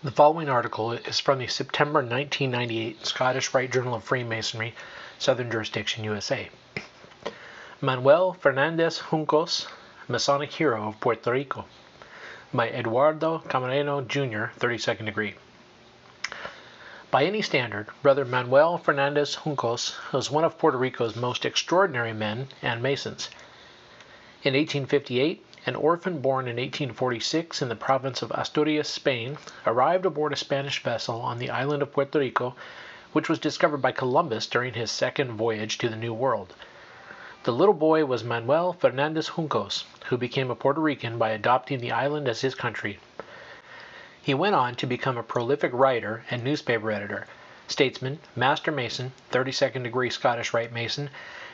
The following article is from the September 1998 Scottish Rite Journal of Freemasonry, Southern Jurisdiction, USA. Manuel Fernandez Juncos, Masonic Hero of Puerto Rico, by Eduardo Camareno Jr., 32nd degree. By any standard, Brother Manuel Fernandez Juncos was one of Puerto Rico's most extraordinary men and Masons. In 1858, an orphan born in 1846 in the province of Asturias, Spain, arrived aboard a Spanish vessel on the island of Puerto Rico, which was discovered by Columbus during his second voyage to the New World. The little boy was Manuel Fernandez Juncos, who became a Puerto Rican by adopting the island as his country. He went on to become a prolific writer and newspaper editor, statesman, master mason, 32nd degree Scottish Rite Mason,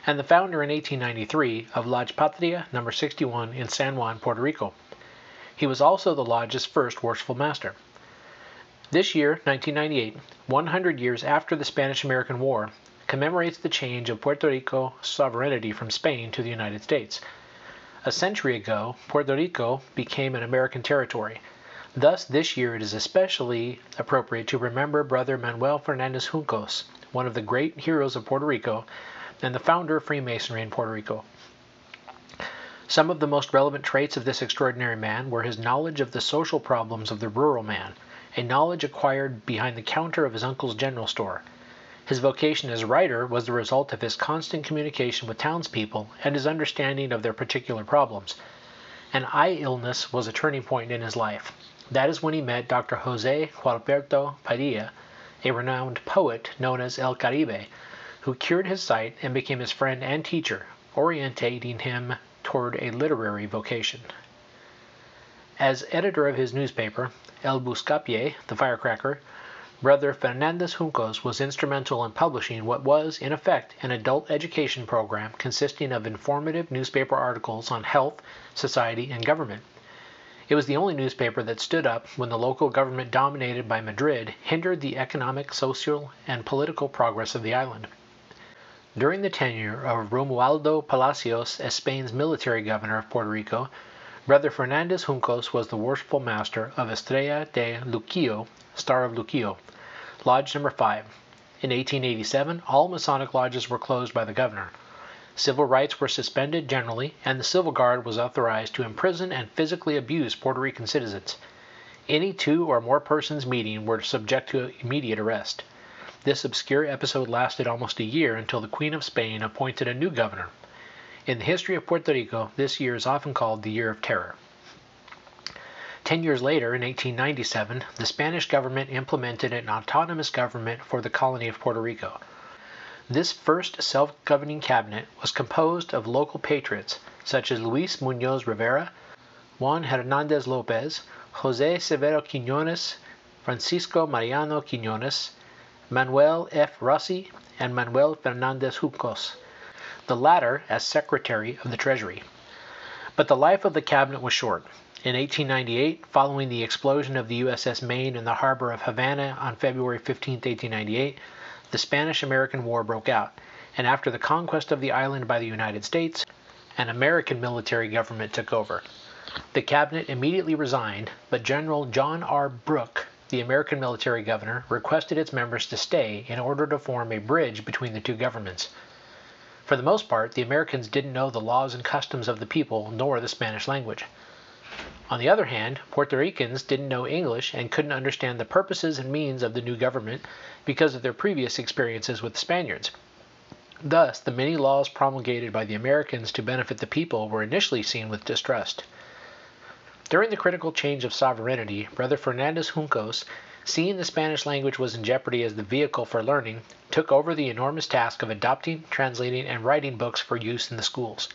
and the founder in 1893 of Lodge Patria No. 61 in San Juan, Puerto Rico. He was also the lodge's first worshipful master. This year, 1998, 100 years after the Spanish American War, commemorates the change of Puerto Rico sovereignty from Spain to the United States. A century ago, Puerto Rico became an American territory. Thus, this year it is especially appropriate to remember Brother Manuel Fernandez Juncos, one of the great heroes of Puerto Rico and the founder of Freemasonry in Puerto Rico. Some of the most relevant traits of this extraordinary man were his knowledge of the social problems of the rural man, a knowledge acquired behind the counter of his uncle's general store. His vocation as writer was the result of his constant communication with townspeople and his understanding of their particular problems. An eye illness was a turning point in his life. That is when he met Dr. Jose Gualberto Padilla, a renowned poet known as El Caribe, who cured his sight and became his friend and teacher, orientating him toward a literary vocation. As editor of his newspaper, El Buscapié, the Firecracker, Brother Fernandez Juncos was instrumental in publishing what was, in effect, an adult education program consisting of informative newspaper articles on health, society, and government. It was the only newspaper that stood up when the local government dominated by Madrid hindered the economic, social, and political progress of the island. During the tenure of Romualdo Palacios as Spain's military governor of Puerto Rico, Brother Fernandez Juncos was the worshipful master of Estrella de Luquillo, Star of Luquillo, Lodge number 5. In 1887, all Masonic lodges were closed by the governor. Civil rights were suspended generally, and the Civil Guard was authorized to imprison and physically abuse Puerto Rican citizens. Any two or more persons meeting were subject to immediate arrest. This obscure episode lasted almost a year until the Queen of Spain appointed a new governor. In the history of Puerto Rico, this year is often called the Year of Terror. Ten years later, in 1897, the Spanish government implemented an autonomous government for the colony of Puerto Rico. This first self governing cabinet was composed of local patriots such as Luis Munoz Rivera, Juan Hernandez Lopez, Jose Severo Quinones, Francisco Mariano Quinones, Manuel F. Rossy, and Manuel Fernandez Juncos, the latter as Secretary of the Treasury. But the life of the cabinet was short. In 1898, following the explosion of the USS Maine in the harbor of Havana on February 15, 1898, the Spanish American War broke out, and after the conquest of the island by the United States, an American military government took over. The cabinet immediately resigned, but General John R. Brooke the American military governor requested its members to stay in order to form a bridge between the two governments. For the most part, the Americans didn't know the laws and customs of the people nor the Spanish language. On the other hand, Puerto Ricans didn't know English and couldn't understand the purposes and means of the new government because of their previous experiences with the Spaniards. Thus, the many laws promulgated by the Americans to benefit the people were initially seen with distrust. During the critical change of sovereignty, Brother Fernandez Juncos seeing the Spanish language was in jeopardy as the vehicle for learning, took over the enormous task of adopting, translating, and writing books for use in the schools.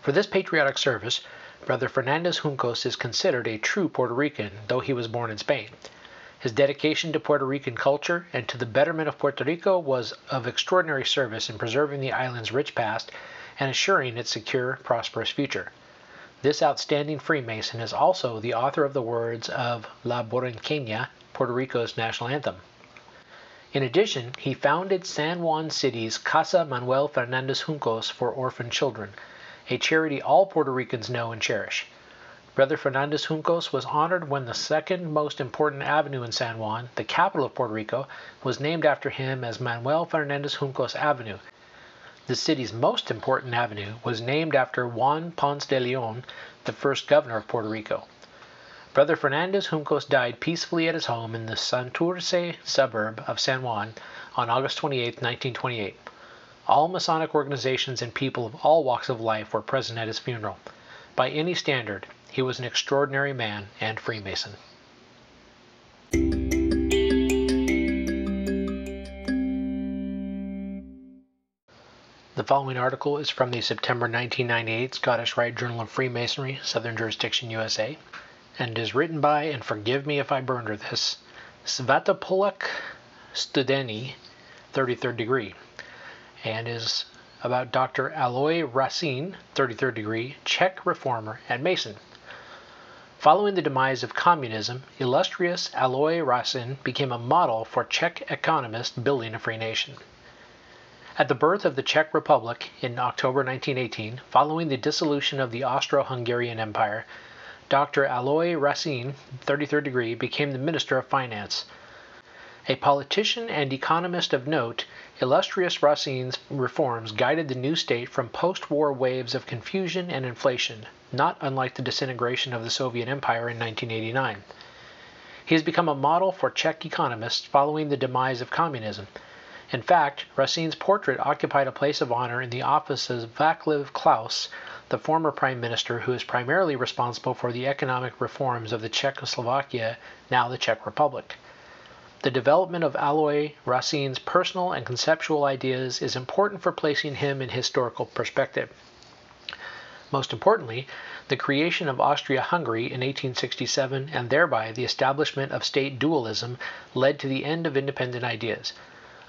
For this patriotic service, Brother Fernandez Juncos is considered a true Puerto Rican, though he was born in Spain. His dedication to Puerto Rican culture and to the betterment of Puerto Rico was of extraordinary service in preserving the island's rich past and assuring its secure, prosperous future. This outstanding Freemason is also the author of the words of La Borinqueña, Puerto Rico's national anthem. In addition, he founded San Juan City's Casa Manuel Fernandez Juncos for orphan children, a charity all Puerto Ricans know and cherish. Brother Fernandez Juncos was honored when the second most important avenue in San Juan, the capital of Puerto Rico, was named after him as Manuel Fernandez Juncos Avenue, the city's most important avenue was named after Juan Ponce de Leon, the first governor of Puerto Rico. Brother Fernandez Juncos died peacefully at his home in the Santurce suburb of San Juan on August 28, 1928. All Masonic organizations and people of all walks of life were present at his funeral. By any standard, he was an extraordinary man and Freemason. The following article is from the September 1998 Scottish Rite Journal of Freemasonry, Southern Jurisdiction, USA, and is written by, and forgive me if I burned her this, Svatopoluk Studeni, 33rd degree, and is about Dr. Aloy Racine, 33rd degree, Czech reformer and Mason. Following the demise of communism, illustrious Aloy Racine became a model for Czech economists building a free nation. At the birth of the Czech Republic in October 1918, following the dissolution of the Austro-Hungarian Empire, Dr. Aloy Racine, 33rd degree, became the Minister of Finance. A politician and economist of note, illustrious Racine's reforms guided the new state from post-war waves of confusion and inflation, not unlike the disintegration of the Soviet Empire in 1989. He has become a model for Czech economists following the demise of communism. In fact, Racine's portrait occupied a place of honor in the office of Václav Klaus, the former prime minister who is primarily responsible for the economic reforms of the Czechoslovakia, now the Czech Republic. The development of Aloy Racine's personal and conceptual ideas is important for placing him in historical perspective. Most importantly, the creation of Austria Hungary in 1867 and thereby the establishment of state dualism led to the end of independent ideas.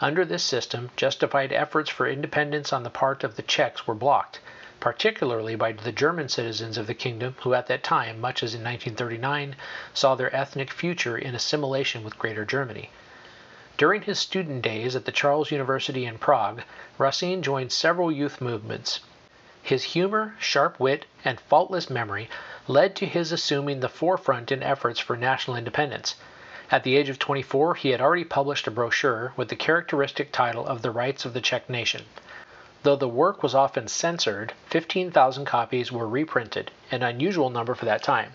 Under this system, justified efforts for independence on the part of the Czechs were blocked, particularly by the German citizens of the kingdom who at that time, much as in 1939, saw their ethnic future in assimilation with Greater Germany. During his student days at the Charles University in Prague, Racine joined several youth movements. His humor, sharp wit, and faultless memory led to his assuming the forefront in efforts for national independence. At the age of 24, he had already published a brochure with the characteristic title of The Rights of the Czech Nation. Though the work was often censored, 15,000 copies were reprinted, an unusual number for that time.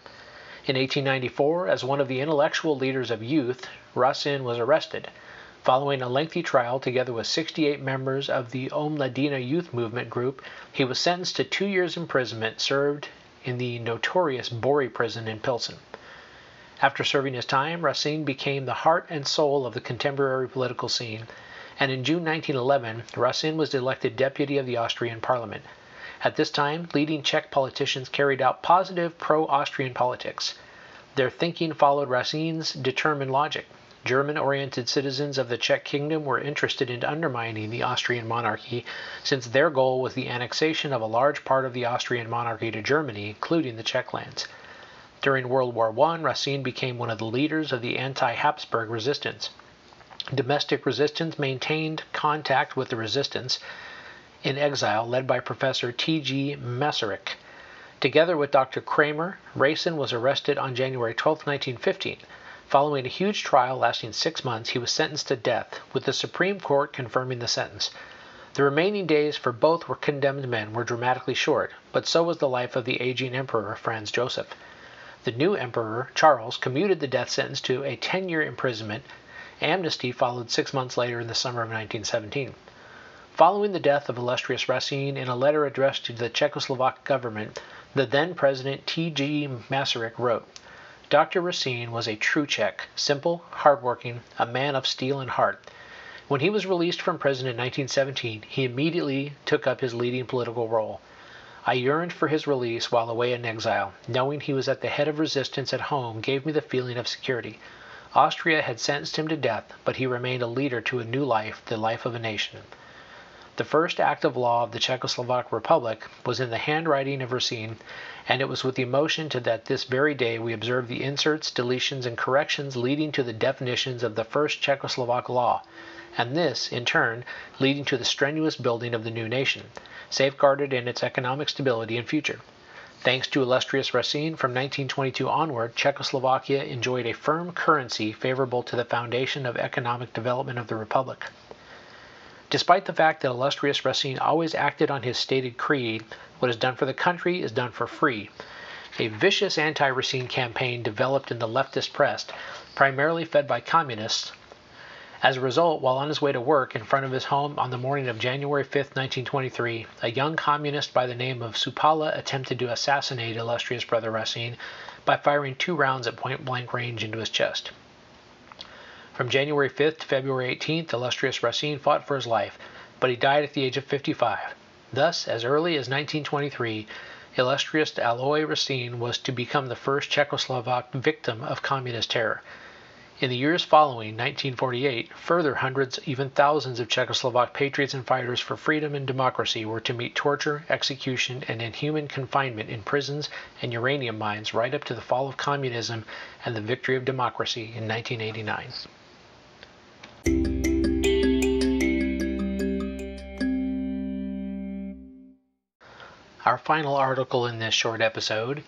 In 1894, as one of the intellectual leaders of youth, Racine was arrested. Following a lengthy trial together with 68 members of the Omladina youth movement group, he was sentenced to two years' imprisonment served in the notorious Bory prison in Pilsen. After serving his time, Racine became the heart and soul of the contemporary political scene, and in June 1911, Racine was elected deputy of the Austrian parliament. At this time, leading Czech politicians carried out positive pro Austrian politics. Their thinking followed Racine's determined logic. German oriented citizens of the Czech kingdom were interested in undermining the Austrian monarchy, since their goal was the annexation of a large part of the Austrian monarchy to Germany, including the Czech lands. During World War I, Racine became one of the leaders of the anti Habsburg resistance. Domestic resistance maintained contact with the resistance in exile led by Professor T.G. Masaryk. Together with Dr. Kramer, Racine was arrested on January 12, 1915. Following a huge trial lasting six months, he was sentenced to death, with the Supreme Court confirming the sentence. The remaining days for both were condemned men were dramatically short, but so was the life of the aging emperor Franz Joseph. The new emperor, Charles, commuted the death sentence to a 10 year imprisonment. Amnesty followed six months later in the summer of 1917. Following the death of illustrious Racine, in a letter addressed to the Czechoslovak government, the then president T.G. Masaryk wrote, Dr. Racine was a true Czech, simple, hardworking, a man of steel and heart. When he was released from prison in 1917, he immediately took up his leading political role. I yearned for his release while away in exile. Knowing he was at the head of resistance at home gave me the feeling of security. Austria had sentenced him to death, but he remained a leader to a new life, the life of a nation. The first act of law of the Czechoslovak Republic was in the handwriting of Racine, and it was with emotion to that this very day we observe the inserts, deletions, and corrections leading to the definitions of the first Czechoslovak law, and this, in turn, leading to the strenuous building of the new nation, safeguarded in its economic stability and future. Thanks to illustrious Racine, from 1922 onward, Czechoslovakia enjoyed a firm currency favorable to the foundation of economic development of the Republic. Despite the fact that illustrious Racine always acted on his stated creed, what is done for the country is done for free. A vicious anti Racine campaign developed in the leftist press, primarily fed by communists, as a result, while on his way to work in front of his home on the morning of January 5, 1923, a young communist by the name of Supala attempted to assassinate illustrious brother Racine by firing two rounds at point blank range into his chest. From January 5th to February 18th, illustrious Racine fought for his life, but he died at the age of 55. Thus, as early as 1923, illustrious Alois Racine was to become the first Czechoslovak victim of communist terror. In the years following 1948, further hundreds, even thousands of Czechoslovak patriots and fighters for freedom and democracy were to meet torture, execution, and inhuman confinement in prisons and uranium mines right up to the fall of communism and the victory of democracy in 1989. Our final article in this short episode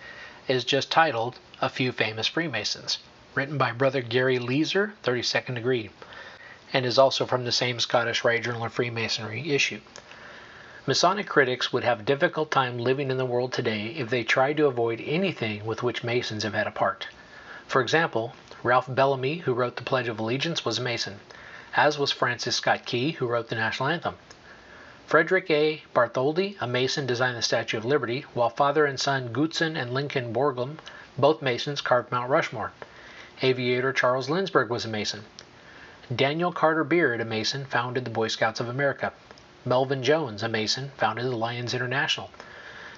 is just titled A Few Famous Freemasons written by Brother Gary Leazer, 32nd degree, and is also from the same Scottish Rite Journal of Freemasonry issue. Masonic critics would have a difficult time living in the world today if they tried to avoid anything with which Masons have had a part. For example, Ralph Bellamy, who wrote the Pledge of Allegiance, was a Mason, as was Francis Scott Key, who wrote the National Anthem. Frederick A. Bartholdi, a Mason, designed the Statue of Liberty, while father and son Gutzon and Lincoln Borglum, both Masons, carved Mount Rushmore. Aviator Charles Lindbergh was a Mason. Daniel Carter Beard, a Mason, founded the Boy Scouts of America. Melvin Jones, a Mason, founded the Lions International.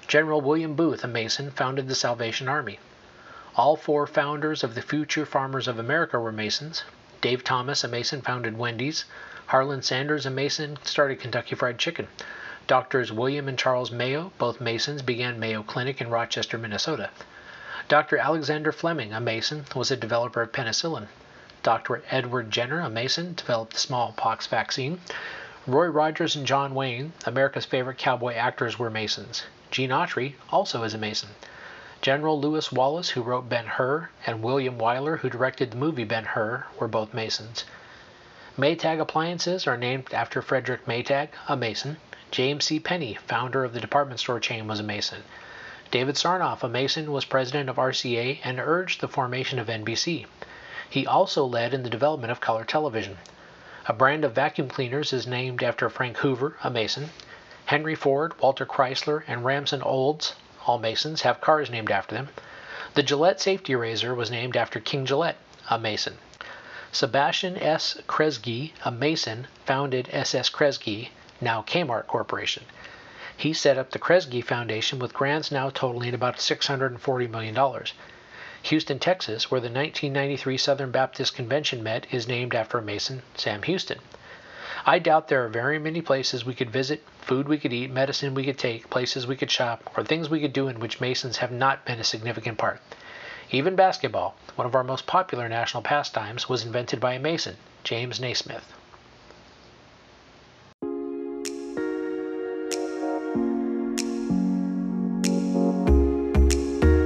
General William Booth, a Mason, founded the Salvation Army. All four founders of the Future Farmers of America were Masons. Dave Thomas, a Mason, founded Wendy's. Harlan Sanders, a Mason, started Kentucky Fried Chicken. Doctors William and Charles Mayo, both Masons, began Mayo Clinic in Rochester, Minnesota. Dr. Alexander Fleming, a Mason, was a developer of penicillin. Dr. Edward Jenner, a Mason, developed the smallpox vaccine. Roy Rogers and John Wayne, America's favorite cowboy actors, were Masons. Gene Autry also is a Mason. General Lewis Wallace, who wrote Ben Hur, and William Wyler, who directed the movie Ben Hur, were both Masons. Maytag Appliances are named after Frederick Maytag, a Mason. James C. Penney, founder of the department store chain, was a Mason. David Sarnoff, a Mason, was president of RCA and urged the formation of NBC. He also led in the development of color television. A brand of vacuum cleaners is named after Frank Hoover, a Mason. Henry Ford, Walter Chrysler, and Ransom Olds, all Masons, have cars named after them. The Gillette safety razor was named after King Gillette, a Mason. Sebastian S. Kresge, a Mason, founded SS Kresge, now Kmart Corporation. He set up the Kresge Foundation with grants now totaling about $640 million. Houston, Texas, where the 1993 Southern Baptist Convention met, is named after a Mason, Sam Houston. I doubt there are very many places we could visit, food we could eat, medicine we could take, places we could shop, or things we could do in which Masons have not been a significant part. Even basketball, one of our most popular national pastimes, was invented by a Mason, James Naismith.